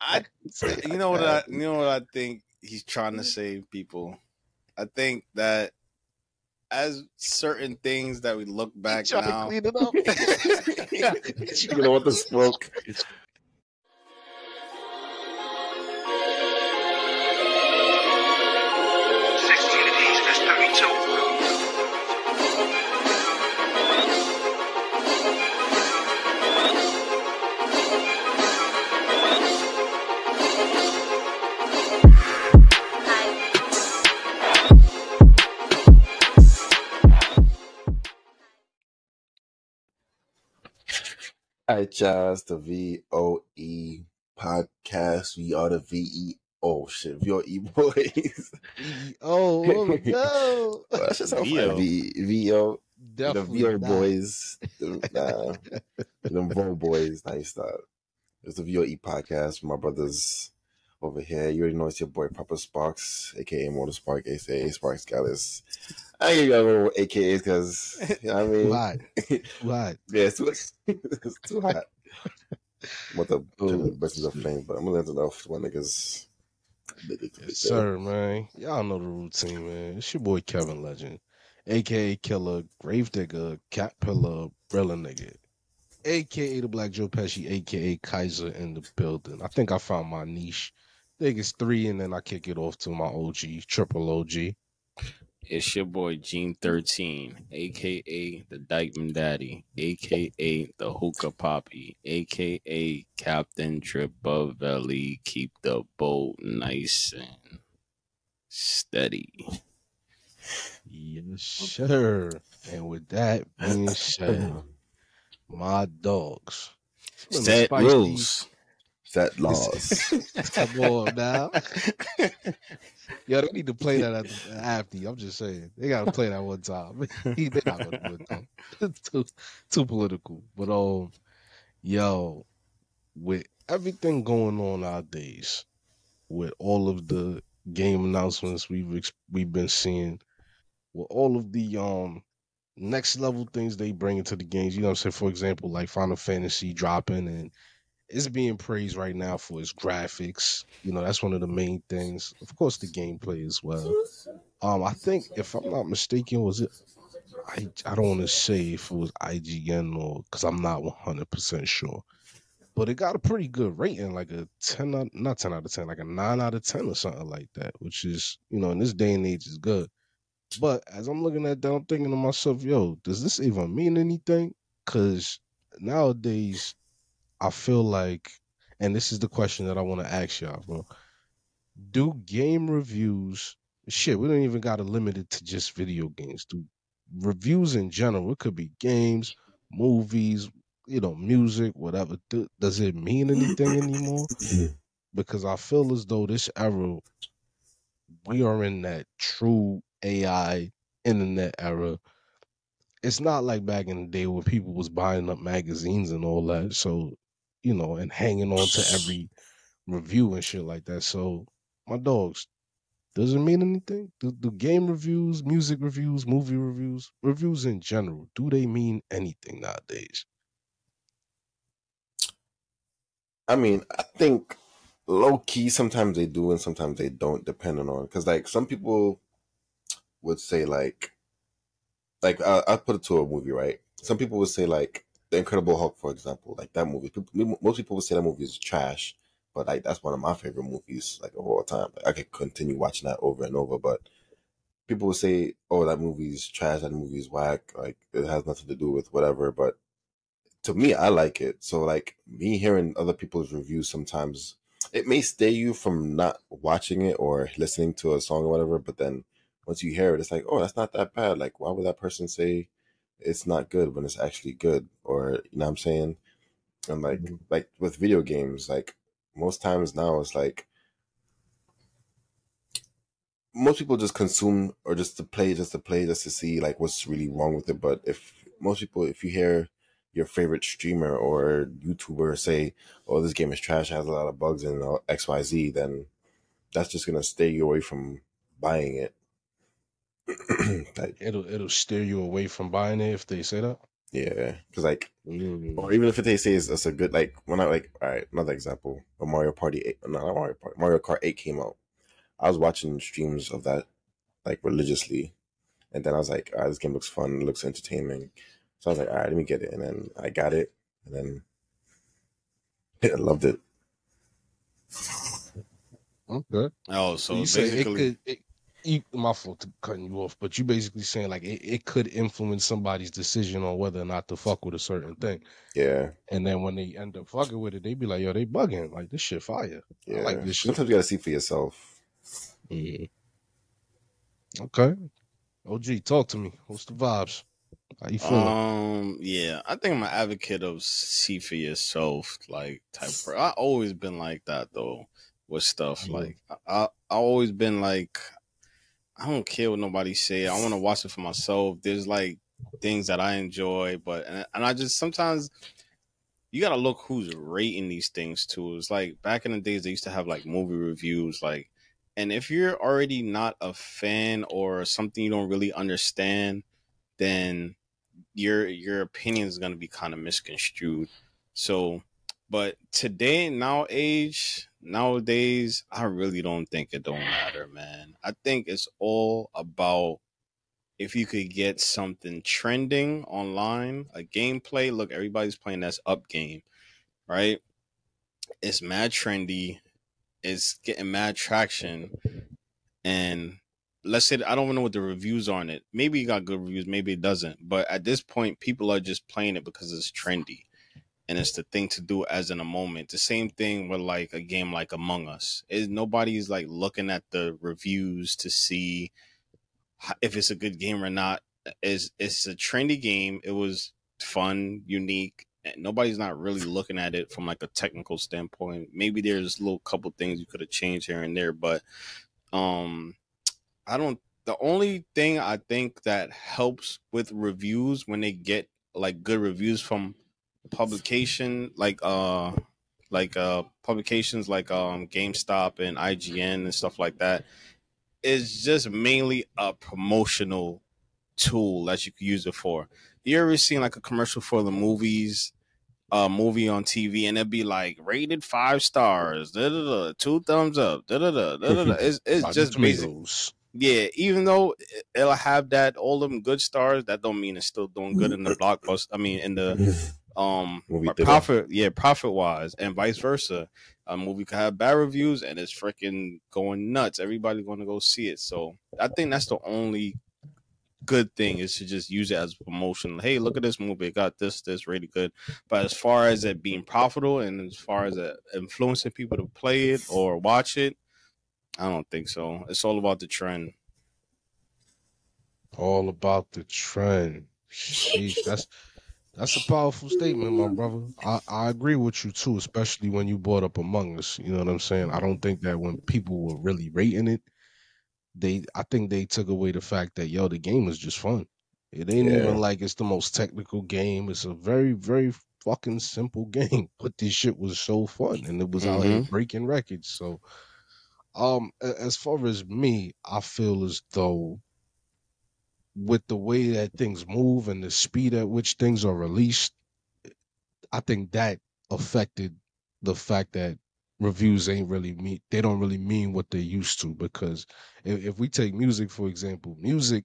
I, you know what uh, I, you know what I think he's trying to save people. I think that as certain things that we look back now, clean it up. you know what the smoke? I chose the VOE podcast. We are the VE. Oh shit, VOE boys. oh, what we go. Well, that should sound VO. V VO. Definitely the VO not. boys. The, nah, them VO boys. Nice stuff. It's the VOE podcast. My brothers over here. You already know it's your boy Papa Sparks, aka Motor Spark, aka Sparks Gallus. I give you a little AKAs because you know what I mean. Too hot. Too hot. Yeah, it's too, it's too hot. What oh, the Ooh. blessings of flame, but I'm gonna let it off my niggas. Yes, sir, man. Y'all know the routine, man. It's your boy Kevin Legend, aka Killer, Gravedigger, Cat Pillar, Brilla Nigga, aka the Black Joe Pesci, aka Kaiser in the building. I think I found my niche. I think it's three, and then I kick it off to my OG, triple OG. it's your boy Gene Thirteen, aka the Dyckman Daddy, aka the Hookah Poppy, aka Captain Tripavelli. Keep the boat nice and steady. Yes, sir. And with that being said, my dogs. Feeling Set spicy. rules. Set laws. Come on now. Yo, they need to play that at after. I'm just saying. They gotta play that one time. They're not gonna do it though. too, too political. But um, yo, with everything going on nowadays, with all of the game announcements we've ex- we've been seeing, with all of the um next level things they bring into the games, you know what I'm saying? For example, like Final Fantasy dropping and it's being praised right now for its graphics. You know, that's one of the main things. Of course, the gameplay as well. Um, I think if I'm not mistaken, was it? I I don't want to say if it was IGN or because I'm not 100 percent sure, but it got a pretty good rating, like a 10, out, not 10 out of 10, like a 9 out of 10 or something like that, which is you know in this day and age is good. But as I'm looking at that, I'm thinking to myself, yo, does this even mean anything? Because nowadays I feel like, and this is the question that I want to ask y'all, bro. Do game reviews, shit, we don't even got to limit it to just video games. Do reviews in general, it could be games, movies, you know, music, whatever. Do, does it mean anything anymore? Mm-hmm. Because I feel as though this era, we are in that true AI internet era. It's not like back in the day when people was buying up magazines and all that. So, you know, and hanging on to every review and shit like that. So, my dogs, does it mean anything? Do, do game reviews, music reviews, movie reviews, reviews in general, do they mean anything nowadays? I mean, I think low key sometimes they do and sometimes they don't, depending on because like some people would say like like uh, I'll put it to a movie, right? Some people would say like The Incredible Hulk, for example, like that movie. People, most people would say that movie is trash, but like that's one of my favorite movies like of all time. Like, I could continue watching that over and over, but people would say, "Oh, that movie's trash. That movie's whack. Like it has nothing to do with whatever." But to me, I like it. So like me hearing other people's reviews sometimes it may stay you from not watching it or listening to a song or whatever, but then once you hear it, it's like, oh, that's not that bad. Like, why would that person say it's not good when it's actually good? Or you know what I'm saying? And like Mhm. like with video games, like most times now it's like most people just consume or just to play just to play just to see like what's really wrong with it. But if most people if you hear your favorite streamer or YouTuber say, "Oh, this game is trash, has a lot of bugs and X, Y, then that's just gonna stay you away from buying it. like, It'll it'll steer you away from buying it if they say that. Yeah, because like, Mm. or even if they say it's, it's a good like when I like, all right, another example, when Mario Party eight, no, not Mario Party, Mario Kart eight came out, I was watching streams of that like religiously, and then I was like, all right, this game looks fun, looks entertaining, so I was like, all right, let me get it, and then I got it, and then I loved it. Okay. Oh, so you say it basically, could. It, you, my fault to cutting you off, but you basically saying like it, it could influence somebody's decision on whether or not to fuck with a certain thing, Yeah, and then when they end up fucking with it, they be like, "Yo, they bugging. Like this shit fire. yeah. I like this shit." Sometimes you gotta see for yourself. Mhm. Okay. OG, talk to me. What's the vibes? How you feeling? Um, yeah, I think I'm an advocate of see for yourself, like type. Of, I always been like that though with stuff. Mhm. Like I, I, I always been like, I don't care what nobody say. I want to watch it for myself. There's like things that I enjoy, but and, and I just sometimes you gotta look who's rating these things too. It's like back in the days they used to have like movie reviews, like, and if you're already not a fan or something you don't really understand, then your your opinion is to be kind of misconstrued. So, but today, now age, nowadays, I really don't think it don't matter, man. I think it's all about if you could get something trending online, a gameplay. Look, everybody's playing that's up game, right? It's mad trendy. It's getting mad traction, and let's say I don't know what the reviews are on it. Maybe it got good reviews, maybe it doesn't. But at this point, people are just playing it because it's trendy, and it's the thing to do as in a moment. The same thing with like a game like Among Us. Is nobody's like looking at the reviews to see if it's a good game or not. Is it's a trendy game. It was fun, unique. and Nobody's not really looking at it from like a technical standpoint. Maybe there's a little couple things you could have changed here and there, but um I don't. The only thing I think that helps with reviews when they get like good reviews from publication, like uh, like uh, publications like um GameSpot and IGN and stuff like that, is just mainly a promotional tool that you can use it for. You ever seen like a commercial for the movies? A movie on TV and it'd be like rated five stars, da da da, two thumbs up, da da da, da da. It's it's just basic. Yeah, even though it- it'll have that all them good stars, that don't mean it's still doing good in the blockbuster. I mean, in the um Movie or theater. profit, yeah, profit wise, and vice versa. A movie could have bad reviews and it's freaking going nuts. Everybody going to go see it. So I think that's the only good thing is to just use it as promotion. Hey, look at this movie. It got this, this really good. But as far as it being profitable and as far as it influencing people to play it or watch it, I don't think so. It's all about the trend. All about the trend. Sheesh, that's that's a powerful statement, my brother. I, I agree with you too, especially when you brought up Among Us. You know what I'm saying? I don't think that when people were really rating it, they I think they took away the fact that yo, the game was just fun. It ain't Yeah. even like it's the most technical game. It's a very, very fucking simple game. But this shit was so fun and it was out here breaking records. So um as far as me, I feel as though with the way that things move and the speed at which things are released, I think that affected the fact that reviews ain't really mean they don't really mean what they used to because if, if we take music for example, music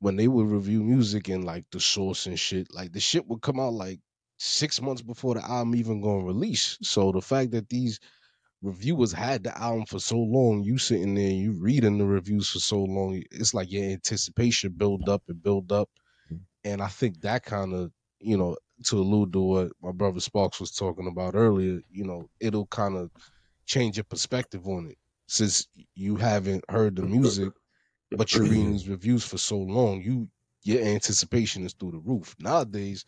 when they would review music and like the source and shit, like the shit would come out like six months before the album even gonna release. So the fact that these reviewers had the album for so long, you sitting there, you reading the reviews for so long, it's like your anticipation build up and build up. And I think that kind of, you know, to allude to what my brother Sparks was talking about earlier, you know, it'll kind of change your perspective on it. Since you haven't heard the music, but you're reading these reviews for so long, you your anticipation is through the roof. Nowadays,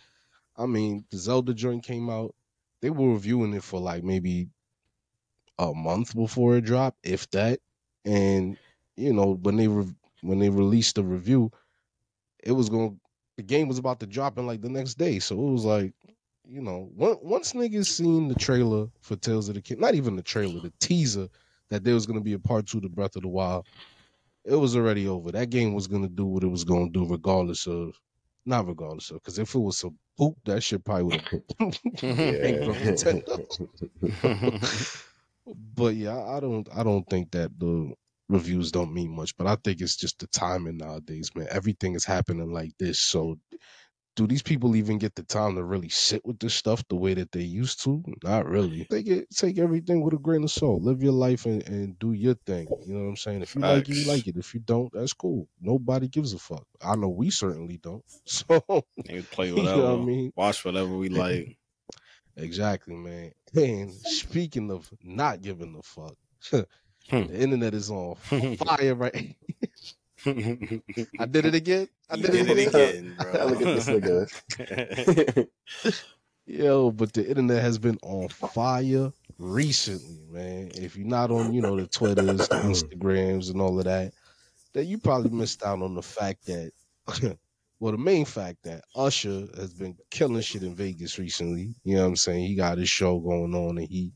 I mean, the Zelda joint came out, they were reviewing it for like maybe a month before it dropped, if that. And you know, when they re- when they released the review, it was going the game was about to drop in like the next day. So it was like, you know, once niggas seen the trailer for Tales of the King, not even the trailer, the teaser that there was gonna be a part two to Breath of the Wild, it was already over. That game was gonna do what it was gonna do, regardless of Not regardless of, because if it was some poop, that shit probably would have Yeah. but yeah, I don't I don't think that the reviews don't mean much, but I think it's just the timing nowadays, man. Everything is happening like this. So do these people even get the time to really sit with this stuff the way that they used to? Not really. Take it take everything with a grain of salt. Live your life and, and do your thing. You know what I'm saying? If you like it, you like it. If you don't, that's cool. Nobody gives a fuck. I know we certainly don't. So play You whatever. know what I mean? Watch whatever we like. Exactly, man. And speaking of not giving a fuck, hmm. the internet is on hmm. fire right I did it again. I You did, did it it again. again, bro. Look at this nigga. Yo, but the internet has been on fire recently, man. If you're not on, you know, the Twitters, the Instagrams, and all of that, then you probably missed out on the fact that, well, the main fact that Usher has been killing shit in Vegas recently. You know what I'm saying? He got his show going on and he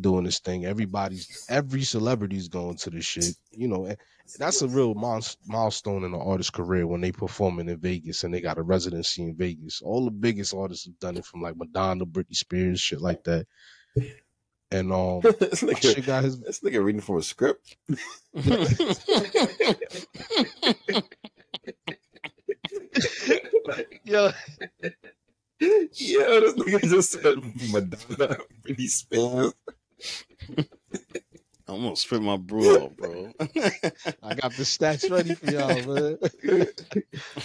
doing this thing. Everybody's, every celebrity's going to this shit. You know, and that's a real milestone in an artist's career when they performing in Vegas and they got a residency in Vegas. All the biggest artists have done it from like Madonna, Britney Spears, shit like that. And um, this, nigga, Usher got his this nigga reading from a script. yo, Yeah, this nigga just said Madonna, Britney Spears. I almost spit my brew out, bro. I got the stats ready for y'all, man.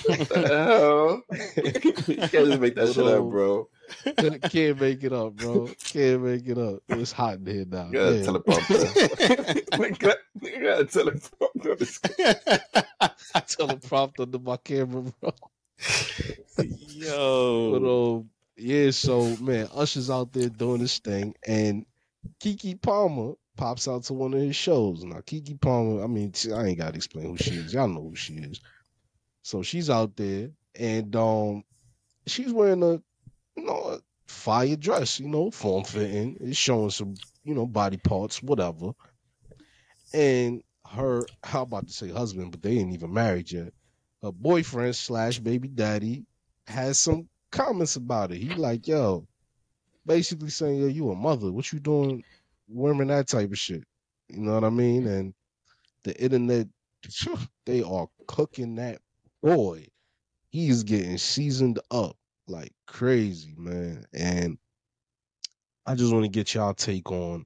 What the hell? you can't just make that shit up, bro. Can't make it up, bro. Can't make it up. It's hot in here now. You got a Yeah. teleprompter. nigga, nigga got a teleprompter. This- teleprompter under my camera, bro. Yo. But um, yeah, so man, Usher's out there doing his thing, and Keke Palmer pops out to one of his shows. Now, Keke Palmer, I mean, I ain't gotta explain who she is. Y'all know who she is. So she's out there, and um, she's wearing a, you know, a fire dress, you know, form fitting. It's showing some, you know, body parts, whatever. And her, how about to say husband, but they ain't even married yet. Her boyfriend slash baby daddy has some comments about it. He like, yo, basically saying, yo, you a mother. What you doing wearing that type of shit? You know what I mean? And the internet, they are cooking that boy. He's getting seasoned up like crazy, man. And I just want to get y'all take on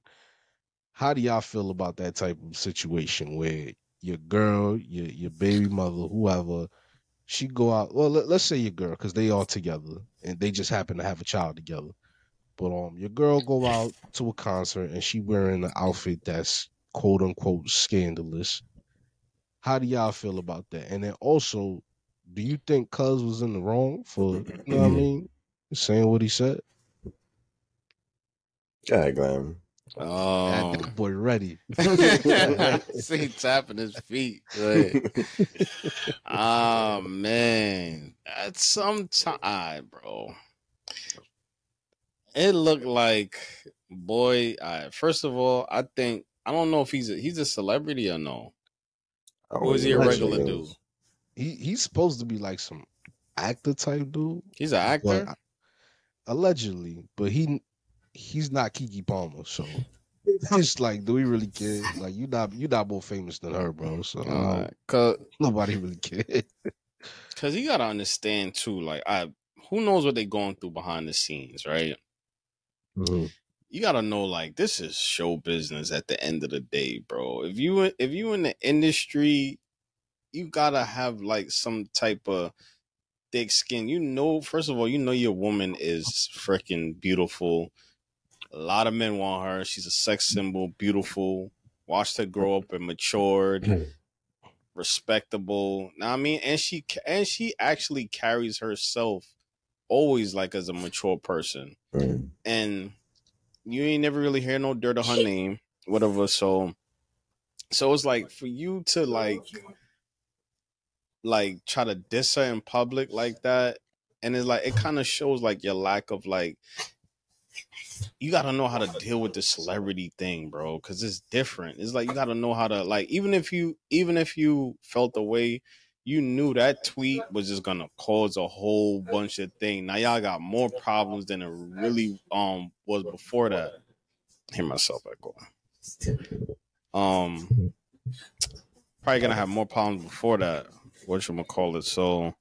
how do y'all feel about that type of situation where your girl, your your baby mother, whoever, she go out. Well, let, let's say your girl, because they all together and they just happen to have a child together. But um, your girl go out to a concert and she wearing an outfit that's quote unquote scandalous. How do y'all feel about that? And then also, do you think Cuz was in the wrong for you know what I mean, saying what he said? God, Glam. Had Um, that boy ready. see, tapping his feet. Like, ah man, at some time, bro, it looked like boy. I first of all, I think I don't know if he's a, he's a celebrity or no. I Or is he a regular dude? He he's supposed to be like some actor type dude, He's an actor. but allegedly, but he he's not Keke Palmer, so it's like, do we really care? Like you not you not more famous than her, bro. So Uh, cause, nobody really cares. Cause you gotta understand too, like I who knows what they're going through behind the scenes, right? You gotta know like this is show business at the end of the day, bro. If you if you in the industry, you gotta have like some type of thick skin. You know, first of all, you know your woman is freaking beautiful. A lot of men want her. She's a sex symbol, beautiful. Watched her grow up and matured respectable. Now I mean, and she and she actually carries herself always like as a mature person, Mm. and you ain't never really hear no dirt on her name, whatever. So, so it's like for you to like, like try to diss her in public like that, and it's like it kind of shows like your lack of like. You gotta know how to deal with the celebrity thing, bro, because it's different. It's like you gotta know how to like, even if you, even if you felt the way you knew that tweet was just gonna cause a whole bunch of things. Now y'all got more problems than it really um was before that. Hear myself echo. Um, probably gonna have more problems before that. What you gonna call it? So,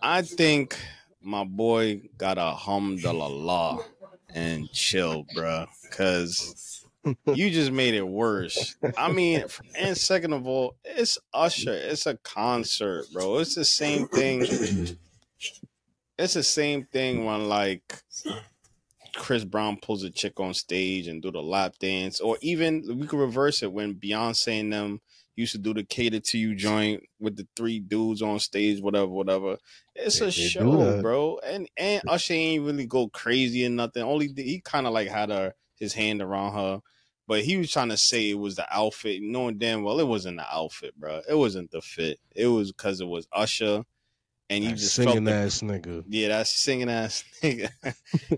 I think my boy got a hamdulillah and chill, bruh, because you just made it worse. I mean, and second of all, it's Usher. It's a concert, bro. It's the same thing. It's the same thing when like Chris Brown pulls a chick on stage and do the lap dance, or even we could reverse it when Beyonce and them used to do the cater to you joint with the three dudes on stage, whatever, whatever. It's They- a show, bro. And and Usher ain't really go crazy and nothing. Only he kind of like had her his hand around her. But he was trying to say it was the outfit, knowing damn well it wasn't the outfit, bro. It wasn't the fit. It was because it was Usher, and you That just felt singing the ass nigga. yeah, that singing ass nigga.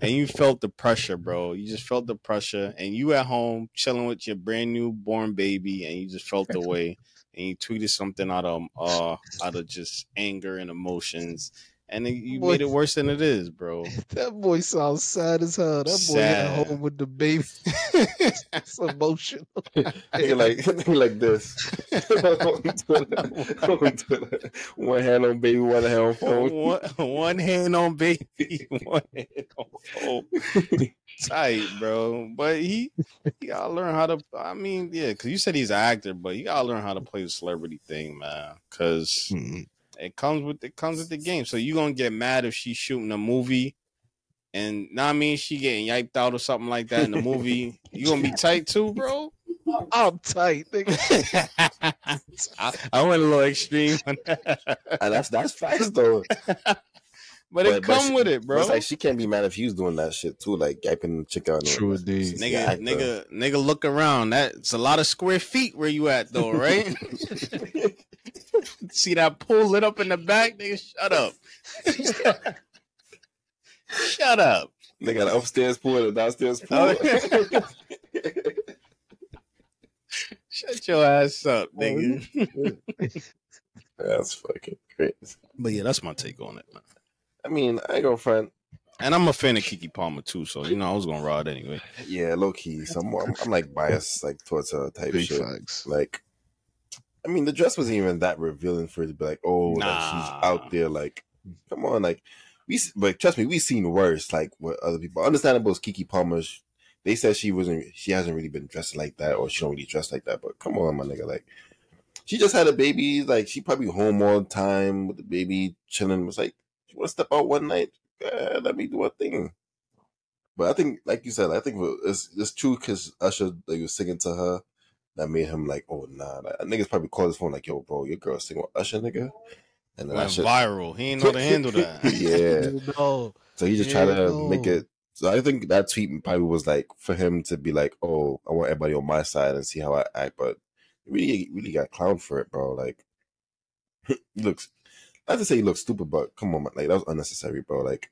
and you felt the pressure, bro. You just felt the pressure. And you at home chilling with your brand new born baby, and you just felt the way. And you tweeted something out of uh out of just anger and emotions. And then you Boy. made it worse than it is, bro. That boy sounds sad as hell. That boy Sad. at home with the baby. It's emotional. Nigga like nigga like this. one hand on baby, one hand on phone. one, one hand on baby, one hand on phone. Tight, bro. But he, he gotta learn how to. I mean, yeah, because you said he's an actor, but you gotta learn how to play the celebrity thing, man. Because Mm. It comes with it comes with the game. So you're gonna get mad if she's shooting a movie, and now I mean she getting yiped out or something like that in the movie. You gonna be tight too, bro. I'm tight, nigga. I, I went a little extreme, on that. And that's that's facts though. but it come she- with it, bro. It's like she can't be mad if he was doing that shit too, like yaping the chick out. True indeed. Nigga, the actor. nigga, nigga, look around. That's a lot of square feet where you at though, right? See that pool lit up in the back, nigga. Shut up. shut up. They got an upstairs pool and a downstairs pool. Oh, Shut your ass up, nigga. that's fucking crazy. But yeah, that's my take on it. Man. I mean, I ain't gonna front. And I'm a fan of Keke Palmer too, so you know I was gonna ride anyway. Yeah, low key. Some I'm, I'm like biased like towards her type Big shit. facts. Like, I mean, the dress wasn't even that revealing for it to be like, oh, like she's out there. Like, come on, like we. But trust me, we've seen worse. Like what other people. Understandable is Keke Palmer's. They said she wasn't. She hasn't really been dressed like that, or she don't really dress like that. But come on, my nigga, like. She just had a baby. Like she probably home all the time with the baby, chilling. Was like, she want to step out one night. Uh, let me do a thing. But I think, like you said, I think it's it's true because Usher like was singing to her that made him like, oh nah, that niggas probably called his phone like, yo, bro, your girl singing with Usher, nigga, and then Went that viral. He ain't know how to handle that. yeah. No. So he just Yeah, tried to no. make it. So I think that tweet probably was like for him to be like, oh, I want everybody on my side and see how I act, but really, really got clowned for it, bro. Like, looks. Not to say he looks stupid, but come on, man, like that was unnecessary, bro. Like,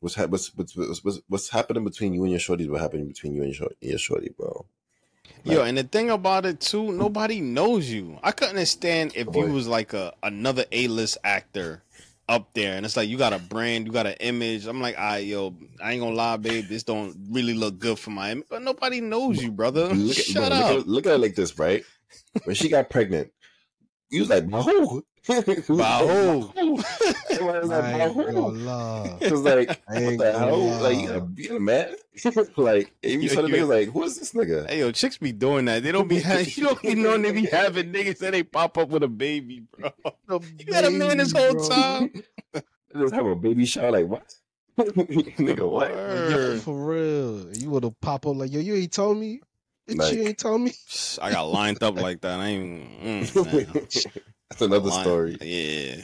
what's hap- what's, what's what's what's what's happening between you and your shorty? is What happening between you and your, your shorty, bro? Yo, and the thing about it too, nobody knows you. I couldn't understand if you was like a another A list actor up there, and it's like you got a brand, you got an image. I'm like, I yo, I ain't gonna lie, babe, this don't really look good for my image. But nobody knows you, brother. Look at, Shut bro, up. Look at, look at it like this, right? When she got pregnant, you was like, "Who?" Bahu. Everyone was like, I ain't "Bahu." gonna. It was like, I what ain't the gonna hell? lie. Like, you gotta be a man? like, if you saw the You- niggas, like, who is this nigga? Hey yo, chicks be doing that. They don't be having, you don't be knowing they be having niggas that they pop up with a baby, bro. The You got a man this whole bro. time. They just have a baby shower, like, what? nigga, what? Like, Word. yo, for real. You would have pop up like, yo, you ain't told me. Bitch, Like- you ain't told me. I got lined up like that. I ain't. Mm, man. That's another Line- story. Yeah.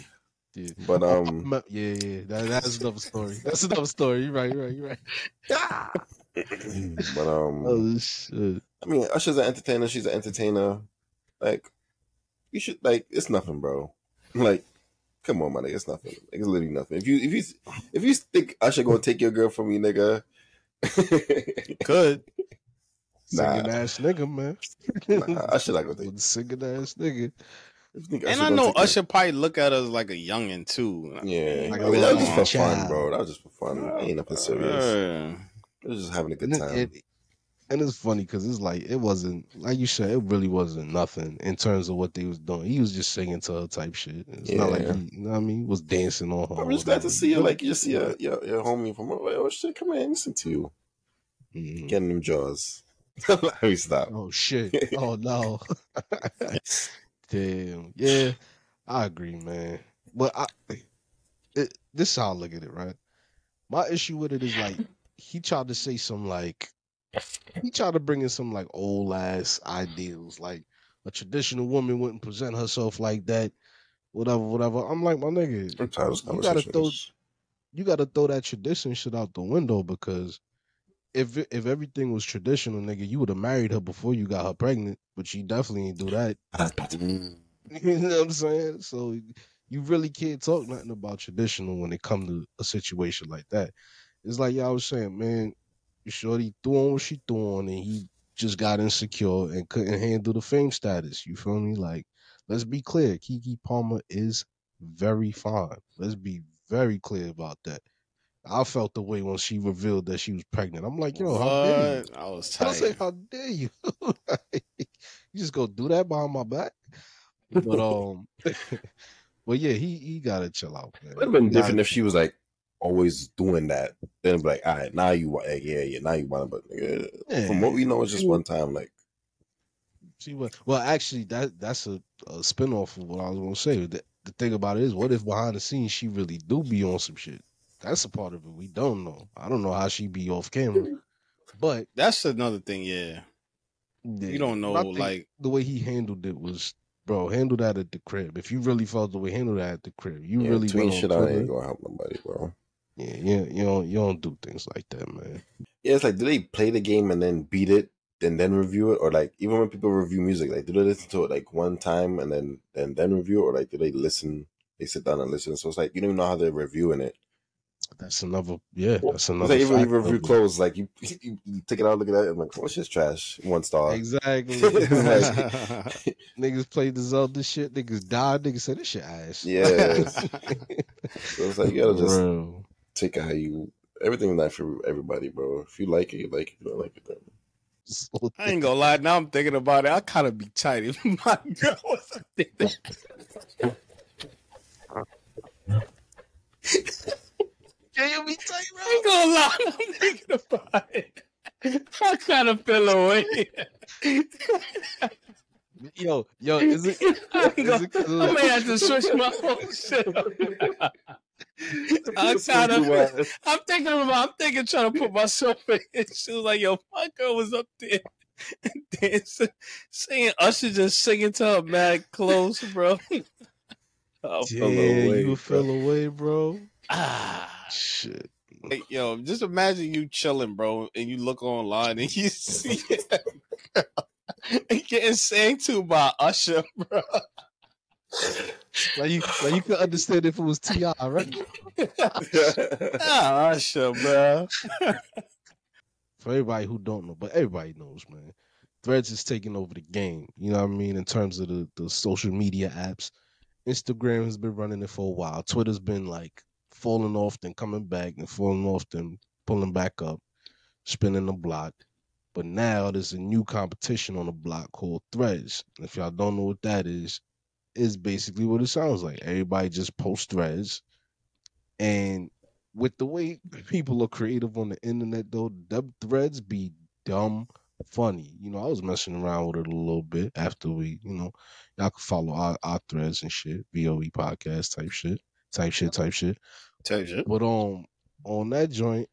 Yeah. But, um, yeah, yeah, that, that's another story. That's another story. You're right, you're right, you're right. Ah! but, um, oh shit. I mean, Usher's an entertainer. She's an entertainer. Like, you should like. It's nothing, bro. Like, come on, my nigga. It's nothing. Like, it's literally nothing. If you if you if you think Usher gonna take your girl from you, nigga, Could. Nah. Singing ass nigga, man. nah, Usher not gonna take. Singing ass nigga. You And I know take that? Usher probably look at us like a youngin too. Yeah, Like I a mean, that was just for fun, bro. That was just for fun. It ain't nothing serious. Uh, It was just having a good and, time. it- and it's funny because it's like it wasn't like you said. It really wasn't nothing in terms of what they was doing. He was just singing to her type shit. It's not like he, you know what I mean. He was dancing on her. I'm just glad to see you. Like you just see your your, your homie from like, oh shit, come here, listen to you, Mhm. getting them jaws. Let me stop. Oh shit! Oh no! Damn. Yeah, I agree, man. But I, it, this is how I look at it, right? My issue with it is like he tried to say some like he tried to bring in some like old ass ideals, like a traditional woman wouldn't present herself like that, whatever, whatever. I'm like, my nigga, I'm tired of this You gotta throw- you got to throw that tradition shit out the window because if if everything was traditional, nigga, you would have married her before you got her pregnant, but you definitely ain't do that. You know what I'm saying? So you really can't talk nothing about traditional when it come to a situation like that. It's like y'all was saying, man, Shorty threw on what she threw on, and he just got insecure and couldn't handle the fame status. You feel me? Like, let's be clear, Keke Palmer is very fine. Let's be very clear about that. I felt the way when she revealed that she was pregnant. I'm like, yo, how dare you? I was tired. I say, tight. how dare you? you just go do that behind my back. But um, but yeah, he he gotta chill out, man. It would have been He gotta- different if she was like always doing that. Then be like, all right, now you want, yeah, yeah, now you want, but nigga, from what we know, it's just one time. Like, She was well, actually, that that's a, a spinoff of what I was gonna say. The, the thing about it is, what if behind the scenes she really do be on some shit? That's a part of it we don't know. I don't know how she be off camera, mm-hmm. but That's another thing. Yeah, yeah, you don't know. but I think Like, the way he handled it was, bro, handle that at the crib. If you really felt the way handle that at the crib, you yeah, really tweet on shit out Twitter. ain't gonna help nobody, bro. Yeah, you, you don't you don't do things like that, man. Yeah, it's like, do they play the game and then beat it and then review it, or like even when people review music, like do they listen to it like one time and then and then review it, or like do they listen? They sit down and listen. So it's like you don't even know how they're reviewing it. That's another yeah, that's another like even you factor review of clothes, like you, you, you take it out, look at that, and like, what's this trash? One star. Exactly. Like- niggas played the Zelda shit, niggas died, niggas said this shit ass. Yeah. so it's like you gotta just Real. take it how you. Everything not for everybody, bro. If you like it, you like it. If you don't like it, then So I ain't gonna lie. Now I'm thinking about it. I kind of be tight if my girl was up there. Can you be tight, I ain't gonna lie. I'm thinking about it. I kind of feel away. Yo, yo, is it, I ain't is gonna- it 'cause I may have to switch my whole shit. up. I kind of. I'm thinking about. I'm thinking trying to put myself in his shoes. Like, yo, my girl was up there dancing, singing. Usher just singing to her mad close, bro. I feel Yeah, away, you bro. feel away, bro. Ah. Shit. Like, yo, just imagine you chilling, bro, and you look online and you see it getting sang to by Usher, bro. Like you, like you could understand if it was Ti, right? ah, Usher, bro. For everybody who don't know, but everybody knows, man. Threads is taking over the game. You know what I mean? In terms of the, the social media apps. Instagram has been running it for a while. Twitter's been like falling off, then coming back, and falling off, then pulling back up, spinning the block. But now there's a new competition on the block called Threads. If y'all don't know what that is, is basically what it sounds like. Everybody just posts threads. And with the way people are creative on the internet, though, them threads be dumb funny. You know, I was messing around with it a little bit after we, you know, y'all can follow our, our threads and shit, VOE podcast type shit, type shit, type shit. Tell you. But um, on that joint,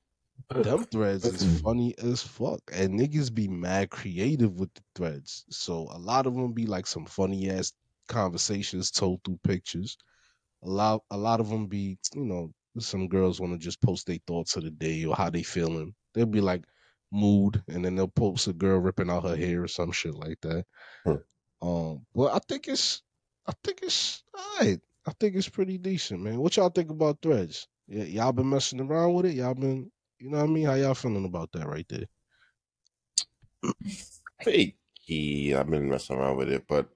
them threads is funny as fuck, and niggas be mad creative with the threads. So a lot of them be like some funny ass conversations told through pictures. A lot, a lot of them be, you know, some girls want to just post their thoughts of the day or how they feeling. They'll be like mood, and then they'll post a girl ripping out her hair or some shit like that. Hmm. Um, well, I think it's, I think it's alright. I think it's pretty decent, man. What y'all think about threads? Yeah, y'all been messing around with it. Y'all been, you know what I mean? How y'all feeling about that right there? Hey, he, I've been messing around with it, but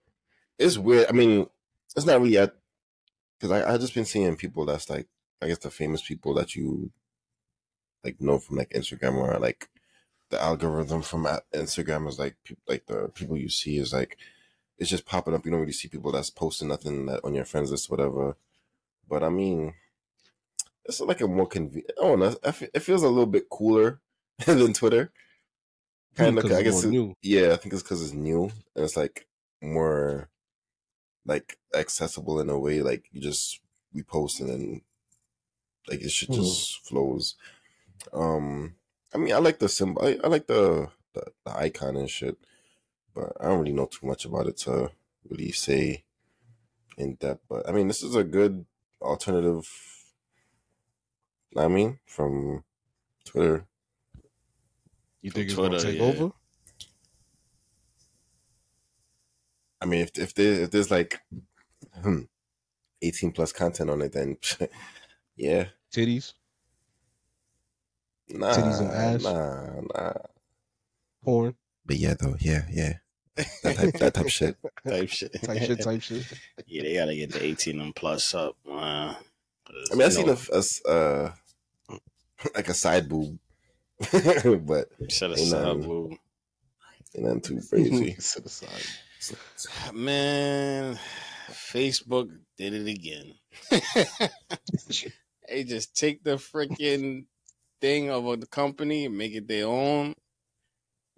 it's weird. I mean, it's not really at because I I just been seeing people that's like I guess the famous people that you like know from like Instagram or like the algorithm from uh, Instagram is like like the people you see is like it's just popping up. You don't really see people that's posting nothing that on your friends list, whatever. But I mean, it's like a more convenient. Oh, no, it feels a little bit cooler than Twitter. Kind of, I guess. more It, new. yeah, I think it's because it's new and it's like more like accessible in a way. Like you just repost and then like it shit Mhm. just flows. Um, I mean, I like the symbol. I, I like the, the the icon and shit, but I don't really know too much about it to really say in depth. But I mean, this is a good alternative. I mean, from Twitter. You From think it's gonna take yeah. over? I mean, if if there if there's like hmm, eighteen plus content on it, then yeah, Titties, nah, Titties and ass? nah, nah. porn, But yeah, though, yeah, yeah, that type that type shit. type shit. type shit, type shit. Yeah, they gotta get the 18 and plus up. Uh, I mean, I seen no, a, a s- uh, like a side boob, but set ain't aside, nothing, boo. ain't nothing too crazy. Set aside. Man, Facebook did it again. they just take the freaking thing of the company and make it their own,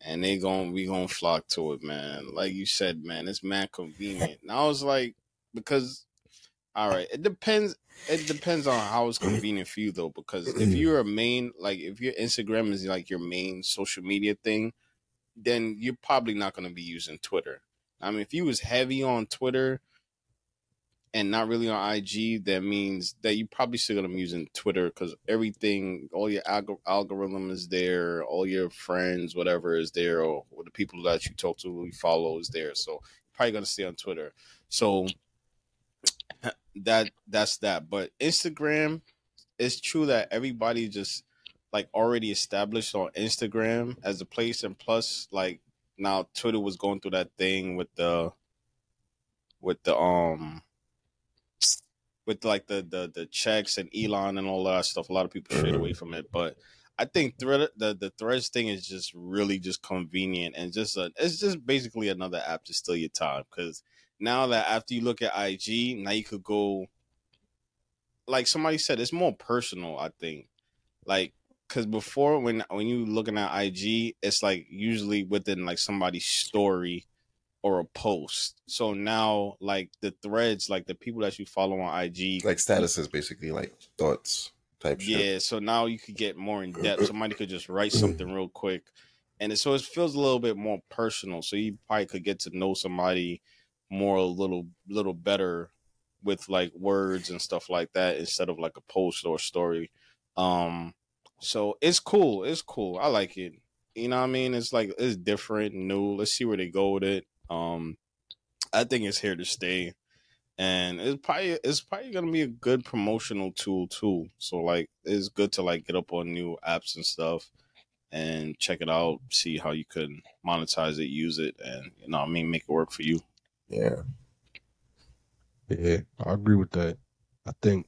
and they gon' we gonna flock to it, man. Like you said, man, it's man convenient. And I was like, because all right, it depends. It depends on how it's convenient for you though, because if you're a main like if your Instagram is like your main social media thing, then you're probably not gonna be using Twitter. I mean, if you was heavy on Twitter and not really on IG, that means that you probably still gonna be using Twitter because everything, all your alg- algorithm is there, all your friends, whatever is there, or, or the people that you talk to, you follow is there. So probably gonna stay on Twitter. So that that's that. But Instagram, it's true that everybody just like already established on Instagram as a place, and plus, like now Twitter was going through that thing with the with the um with like the the the checks and Elon and all that stuff. A lot of people strayed mm-hmm. away from it, but I think thread the the threads thing is just really just convenient and just a, it's just basically another app to steal your time because now that after you look at IG, now you could go like somebody said, it's more personal. I think like because before when when you looking at IG, it's like usually within like somebody's story or a post. So now like the threads, like the people that you follow on IG, Like statuses, basically, like thoughts type shit. yeah. So now you could get more in uh, depth. Uh, somebody could just write uh, something real quick, and it, so it feels a little bit more personal. So you probably could get to know somebody more a little little better with like words and stuff like that instead of like a post or a story. Um, so it's cool. It's cool. I like it. You know what I mean? It's like it's different, new. Let's see where they go with it. Um, I think it's here to stay, and it's probably it's probably gonna be a good promotional tool too. So like, it's good to like get up on new apps and stuff, and check it out, see how you can monetize it, use it, and you know, I mean, make it work for you. Yeah. Yeah, I agree with that. I think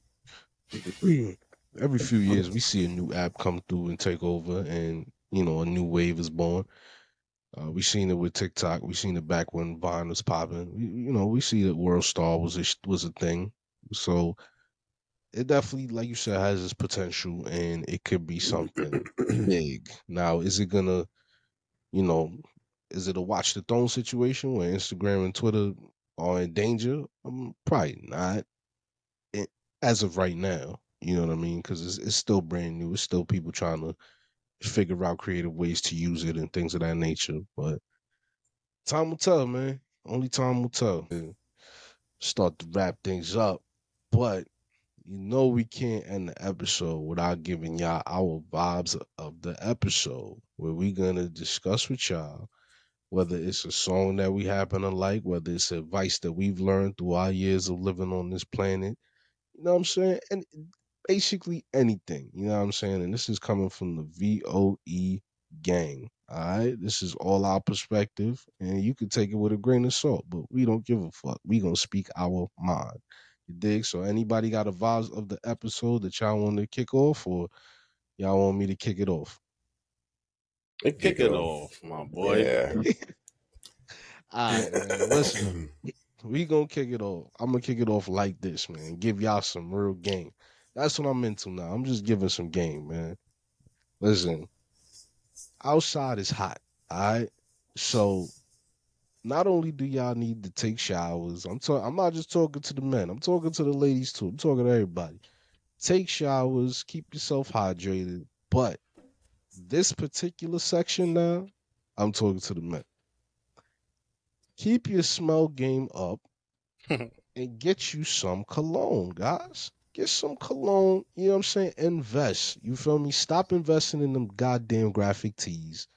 every few years we see a new app come through and take over, and you know a new wave is born. Uh, we seen it with TikTok. We seen it back when Vine was popping. We, you know, we see that World Star was a, was a thing. So it definitely, like you said, has its potential, and it could be something big. Now, is it gonna, you know, is it a watch the throne situation where Instagram and Twitter are in danger? Um, probably not. It, as of right now, you know what I mean? Because it's, it's still brand new. It's still people trying to figure out creative ways to use it and things of that nature. But time will tell, man. Only time will tell. Start to wrap things up, but you know we can't end the episode without giving y'all our vibes of the episode, where we're gonna discuss with y'all whether it's a song that we happen to like, whether it's advice that we've learned through our years of living on this planet. You know what I'm saying? And basically anything. You know what I'm saying? And this is coming from the VOE gang. All right, this is all our perspective, and you can take it with a grain of salt, but we don't give a fuck. We gonna speak our mind. You dig? So anybody got a vibes of the episode that y'all want to kick off, or y'all want me to kick it off? Kick it off, my boy. Yeah. All right, man. Listen, we gonna kick it off. I'm gonna kick it off like this, man. Give y'all some real game. That's what I'm into now. I'm just giving some game, man. Listen, outside is hot. All right, so not only do y'all need to take showers, I'm talking. I'm not just talking to the men. I'm talking to the ladies too. I'm talking to everybody. Take showers. Keep yourself hydrated. But this particular section now, I'm talking to the men. Keep your smell game up and get you some cologne, guys. Get some cologne. You know what I'm saying? Invest. You feel me? Stop investing in them goddamn graphic tees.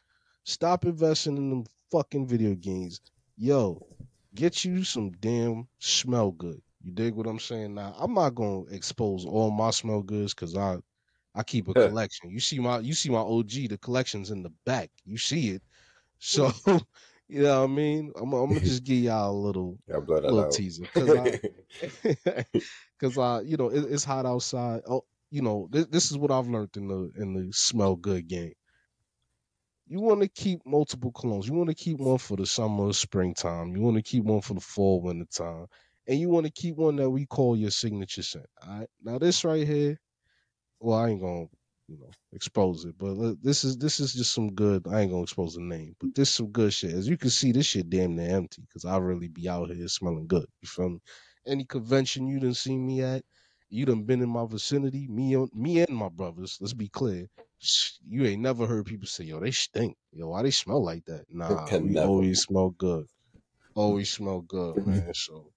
Stop investing in them fucking video games. Yo, get you some damn smell good. You dig what I'm saying? Now, I'm not gonna expose all my smell goods because I I keep a collection. You see my you see my OG, the collection's in the back. You see it. So you know what I mean? I'm, I'm gonna just give y'all a little Yeah, little teaser I because I you know it, it's hot outside. Oh, you know this, this is what I've learned in the in the smell good game. You want to keep multiple colognes. You want to keep one for the summer, springtime. You want to keep one for the fall, winter time, and you want to keep one that we call your signature scent. All right. Now this right here, well, I ain't gonna you know expose it, but this is this is just some good. I ain't gonna expose the name, but this is some good shit. As you can see, this shit damn near empty because I really be out here smelling good. You feel me? Any convention you didn't see me at, you done been in my vicinity. Me and me and my brothers. Let's be clear. You ain't never heard people say, "Yo, they stink." Yo, why they smell like that? Nah, can we never. always smell good. Always smell good, mm-hmm. man. So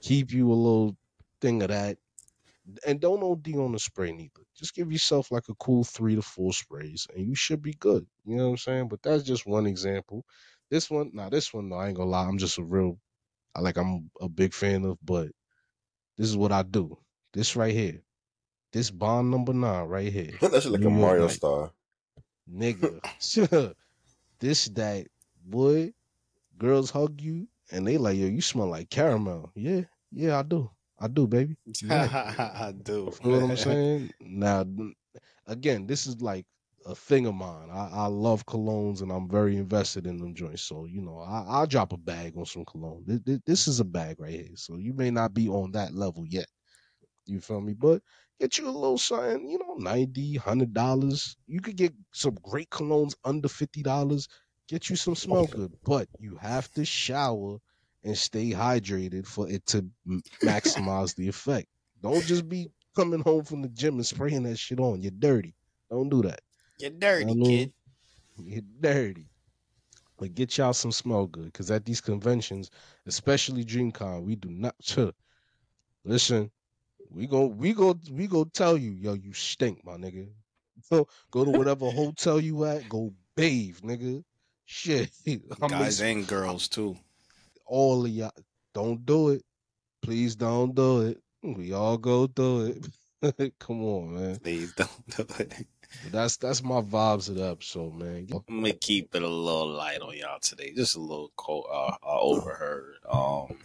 keep you a little thing of that and don't OD on the spray neither. Just give yourself like a cool three to four sprays, and you should be good. You know what I'm saying? But that's just one example. This one, now this one, no, I ain't gonna lie. I'm just a real, I like I'm a big fan of, but this is what I do. This right here, this bond number nine right here, That's like a Mario star. nigga. this that boy, girls hug you and they like yo, you smell like caramel. Yeah, yeah, I do, I do, baby. Right. I do. You know what I'm saying? Now, again, this is like a thing of mine. I, I love colognes and I'm very invested in them joints. So, you know, I, I'll drop a bag on some cologne. This, this, is a bag right here. So you may not be on that level yet. You feel me? But get you a little something, you know, 90 $100. You could get some great colognes under $50. Get you some smell good. But you have to shower and stay hydrated for it to maximize the effect. Don't just be coming home from the gym and spraying that shit on. You're dirty. Don't do that. You're dirty, I mean- kid. You're dirty. But get y'all some smell good, because at these conventions, especially DreamCon, we do not. Listen, we go, we go, we go tell you, yo, you stink, my nigga. So go to whatever hotel you at, go bathe, nigga. Shit, I'm guys miss and girls too. all of y'all. Don't do it. Please don't do it. We all go through it. Come on, man. Please don't do it. That's that's my vibes of the episode, man. I'm gonna keep it a little light on y'all today. Just a little co- uh, uh, overheard. Um,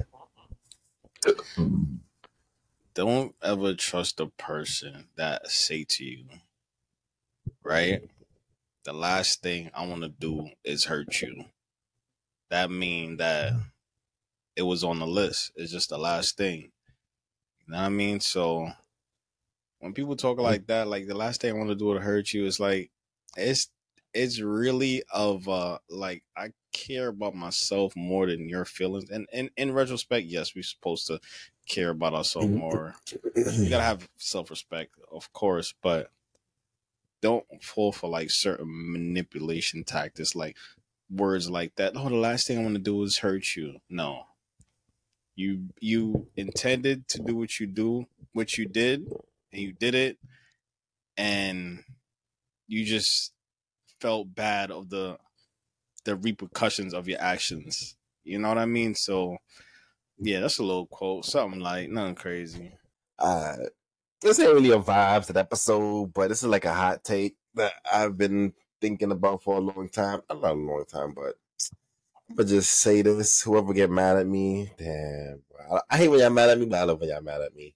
don't ever trust a person that say to you, right? The last thing I want to do is hurt you. That mean that it was on the list. It's just the last thing. You know what I mean? So when people talk like that, like the last thing I want to do to hurt you is like it's it's really of uh like I care about myself more than your feelings. And and in retrospect, yes, we're supposed to care about ourselves Mhm. more. You gotta have self respect, of course, but don't fall for like certain manipulation tactics, like words like that. Oh, the last thing I want to do is hurt you. No. You you intended to do what you do, what you did, and you did it, and you just felt bad of the the repercussions of your actions. You know what I mean? So yeah, that's a little quote. Something like nothing crazy. uh, this ain't really a vibes to the episode, but this is like a hot take that I've been thinking about for a long time. Not a long time, but but just say this. Whoever get mad at me, damn. I, I hate when y'all mad at me, but I love when y'all mad at me.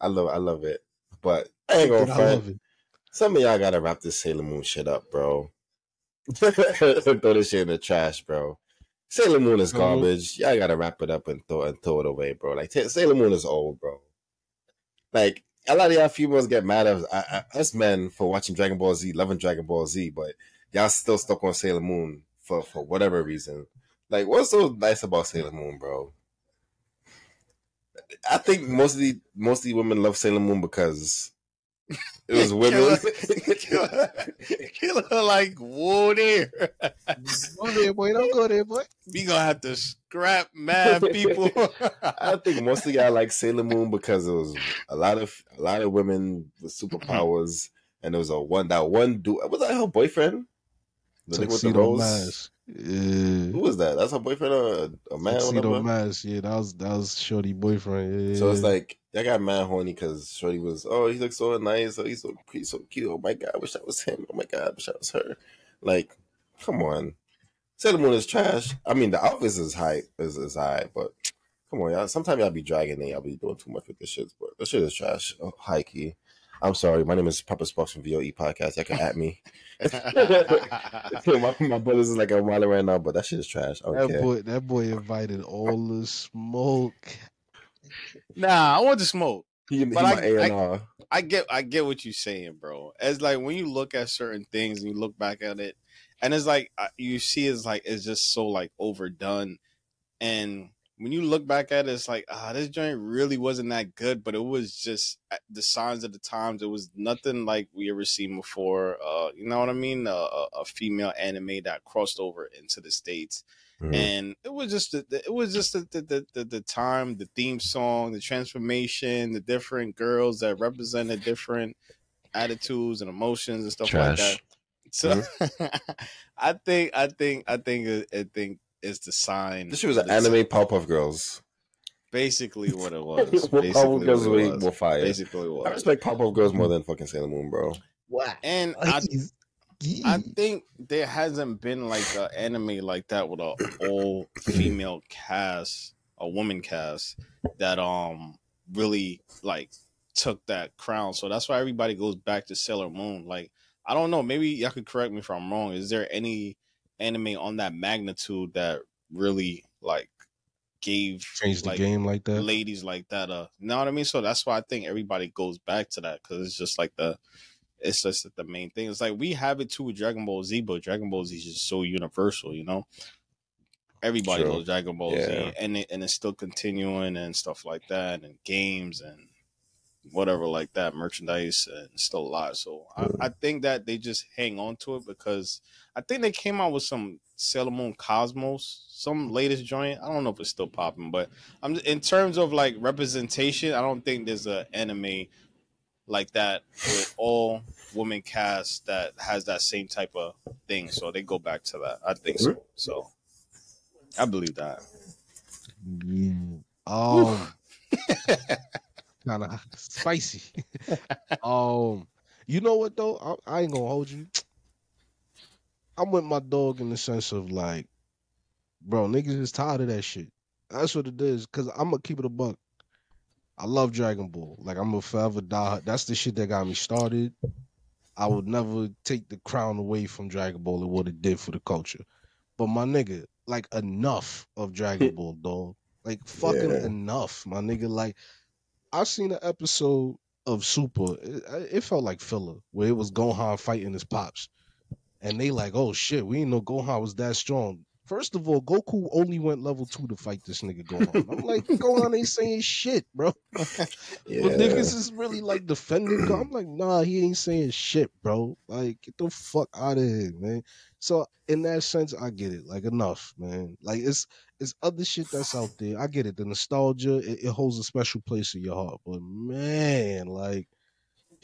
I love I love it. But I ain't gonna front. Some of y'all gotta wrap this Sailor Moon shit up, bro. throw this shit in the trash, bro. Sailor Moon is Mhm. garbage. Y'all gotta wrap it up and throw and throw it away, bro. Like Sailor Moon is old, bro. Like a lot of y'all females get mad at us, I, I, us men for watching Dragon Ball Z, loving Dragon Ball Z, but y'all still stuck on Sailor Moon for for whatever reason. Like, what's so nice about Sailor Moon, bro? I think mostly mostly women love Sailor Moon because it was women. Killer, killer like, whoa there. Go there, boy. Don't go there, boy. we gonna have to scrap mad people. I think mostly y'all like Sailor Moon because it was a lot of a lot of women with superpowers, and there was a one that one dude was that her boyfriend? The nigga with the Tuxedo rose? Yeah. Who was that? That's her boyfriend or a man? Tuxedo? Mask. Yeah, that was that was Shorty boyfriend. Yeah. So it's like I got mad horny because Shorty was, oh, he looks so nice, oh, he's so he's so cute. Oh my god, I wish I was him. Oh my god, I wish I was her. Like, come on, Sailor Moon is trash. I mean, the outfits is high, is is high, but come on, y'all. Sometimes y'all be dragging it, y'all be doing too much with this shit, but this shit is trash. Oh, high key. I'm sorry. My name is Papa Sparks from VOE Podcast. Y'all can at me. my, my brothers is like a while right now, but that shit is trash. That care. boy, that boy invited all the smoke. nah, I want to smoke. He, he But my I- A and R. I get I get what you're saying, bro. It's like when you look at certain things and you look back at it, and it's like uh, you see it's like it's just so like overdone, and when you look back at it, it's like ah, this joint really wasn't that good, but it was just the signs of the times. It was nothing like we ever seen before. Uh, you know what I mean? Uh, a, female anime that crossed over into the states Mhm. and it was just the, it was just the the, the the the time the theme song the transformation the different girls that represented different attitudes and emotions and stuff like that so i think i think i think i think it's the sign This shit was an that it's anime Powerpuff Girls. basically what it was Well, basically Powerpuff Girls what way it was. more fire. basically what I it was. respect Powerpuff Girls more than fucking Sailor Moon, bro. What? and i I think there hasn't been like an anime like that with a all female cast, a woman cast that um really like took that crown. So that's why everybody goes back to Sailor Moon. Like I don't know, maybe y'all could correct me if I'm wrong. Is there any anime on that magnitude that really like gave changed the like, game like that. ladies like that uh you know what i mean so that's why i think everybody goes back to that because it's just like the it's just the main thing it's like we have it too with dragon ball z but dragon ball z is just so universal you know everybody True. knows dragon ball Yeah. z and it, and it's still continuing and stuff like that and games and whatever like that merchandise and still a lot. so I, I think that they just hang on to it because i think they came out with some Sailor Moon Cosmos, some latest joint. I don't know if it's still popping, but I'm in terms of like representation. I don't think there's a anime like that with all women cast that has that same type of thing. So they go back to that. I think so. So I believe that. Yeah. Um, kind of spicy. um, you know what though? I, I ain't gonna hold you. I'm with my dog in the sense of like, bro, niggas is tired of that shit. That's what it is. Cause I'm gonna keep it a buck. I love Dragon Ball. Like I'm a forever die. That's the shit that got me started. I would never take the crown away from Dragon Ball and what it did for the culture. But my nigga, like enough of Dragon Ball, dog. Like fucking Yeah. enough, my nigga. Like I've seen an episode of Super. It, it felt like filler where it was Gohan fighting his pops, and they like, oh shit, we didn't know Gohan was that strong. First of all, Goku only went level two to fight this nigga Gohan. I'm like, Gohan ain't saying shit, bro. Yeah. But niggas is really like defending. Go- I'm like, nah, he ain't saying shit, bro. Like, get the fuck out of here, man. So in that sense, I get it. Like, enough, man. Like, it's it's other shit that's out there. I get it. The nostalgia, it, it holds a special place in your heart. But man, like,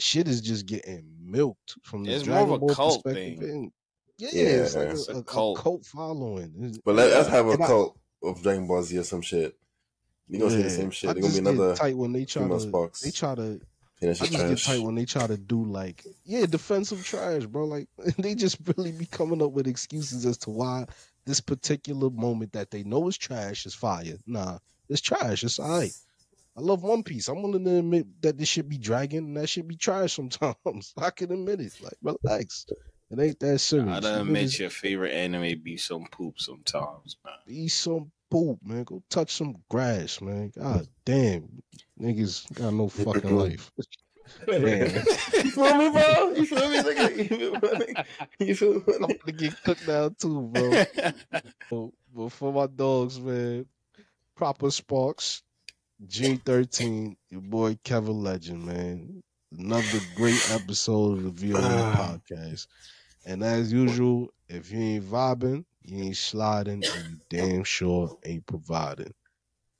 shit is just getting milked from the It's more of Dragon a Ball cult perspective. thing. And yeah, Yeah, it's like it's a, a a- a cult. cult following. It's- But let, us have a And I- cult of Dragon Ball Z or some shit. You gonna say the same shit. They're gonna be another tight when they try to Sparks. they try to Finish I is just get tight when they try to do like, yeah, defensive trash, bro. Like they just really be coming up with excuses as to why this particular moment that they know is trash is fire. Nah, it's trash. It's alright. I love One Piece. I'm willing to admit that this should be dragging and that should be trash sometimes. I can admit it. Like, relax. It ain't that serious. I'd admit niggas your favorite anime be some poop sometimes, man. Eat some poop, man. Go touch some grass, man. God damn. Niggas got no fucking life. Man. you feel me, bro? You feel me? nigga? You feel me? You feel me? I'm gonna get cooked now too, bro. So, but for my dogs, man, Papa Sparks, June 13, your boy Kevin Legend, man. Another great episode of the VOA ah. podcast. And as usual, if you ain't vibing, you ain't sliding, and you damn sure ain't providing.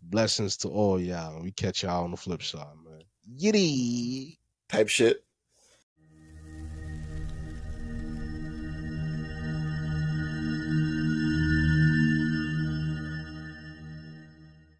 Blessings to all y'all. and We catch y'all on the flip side, man. Yiddy. Type shit.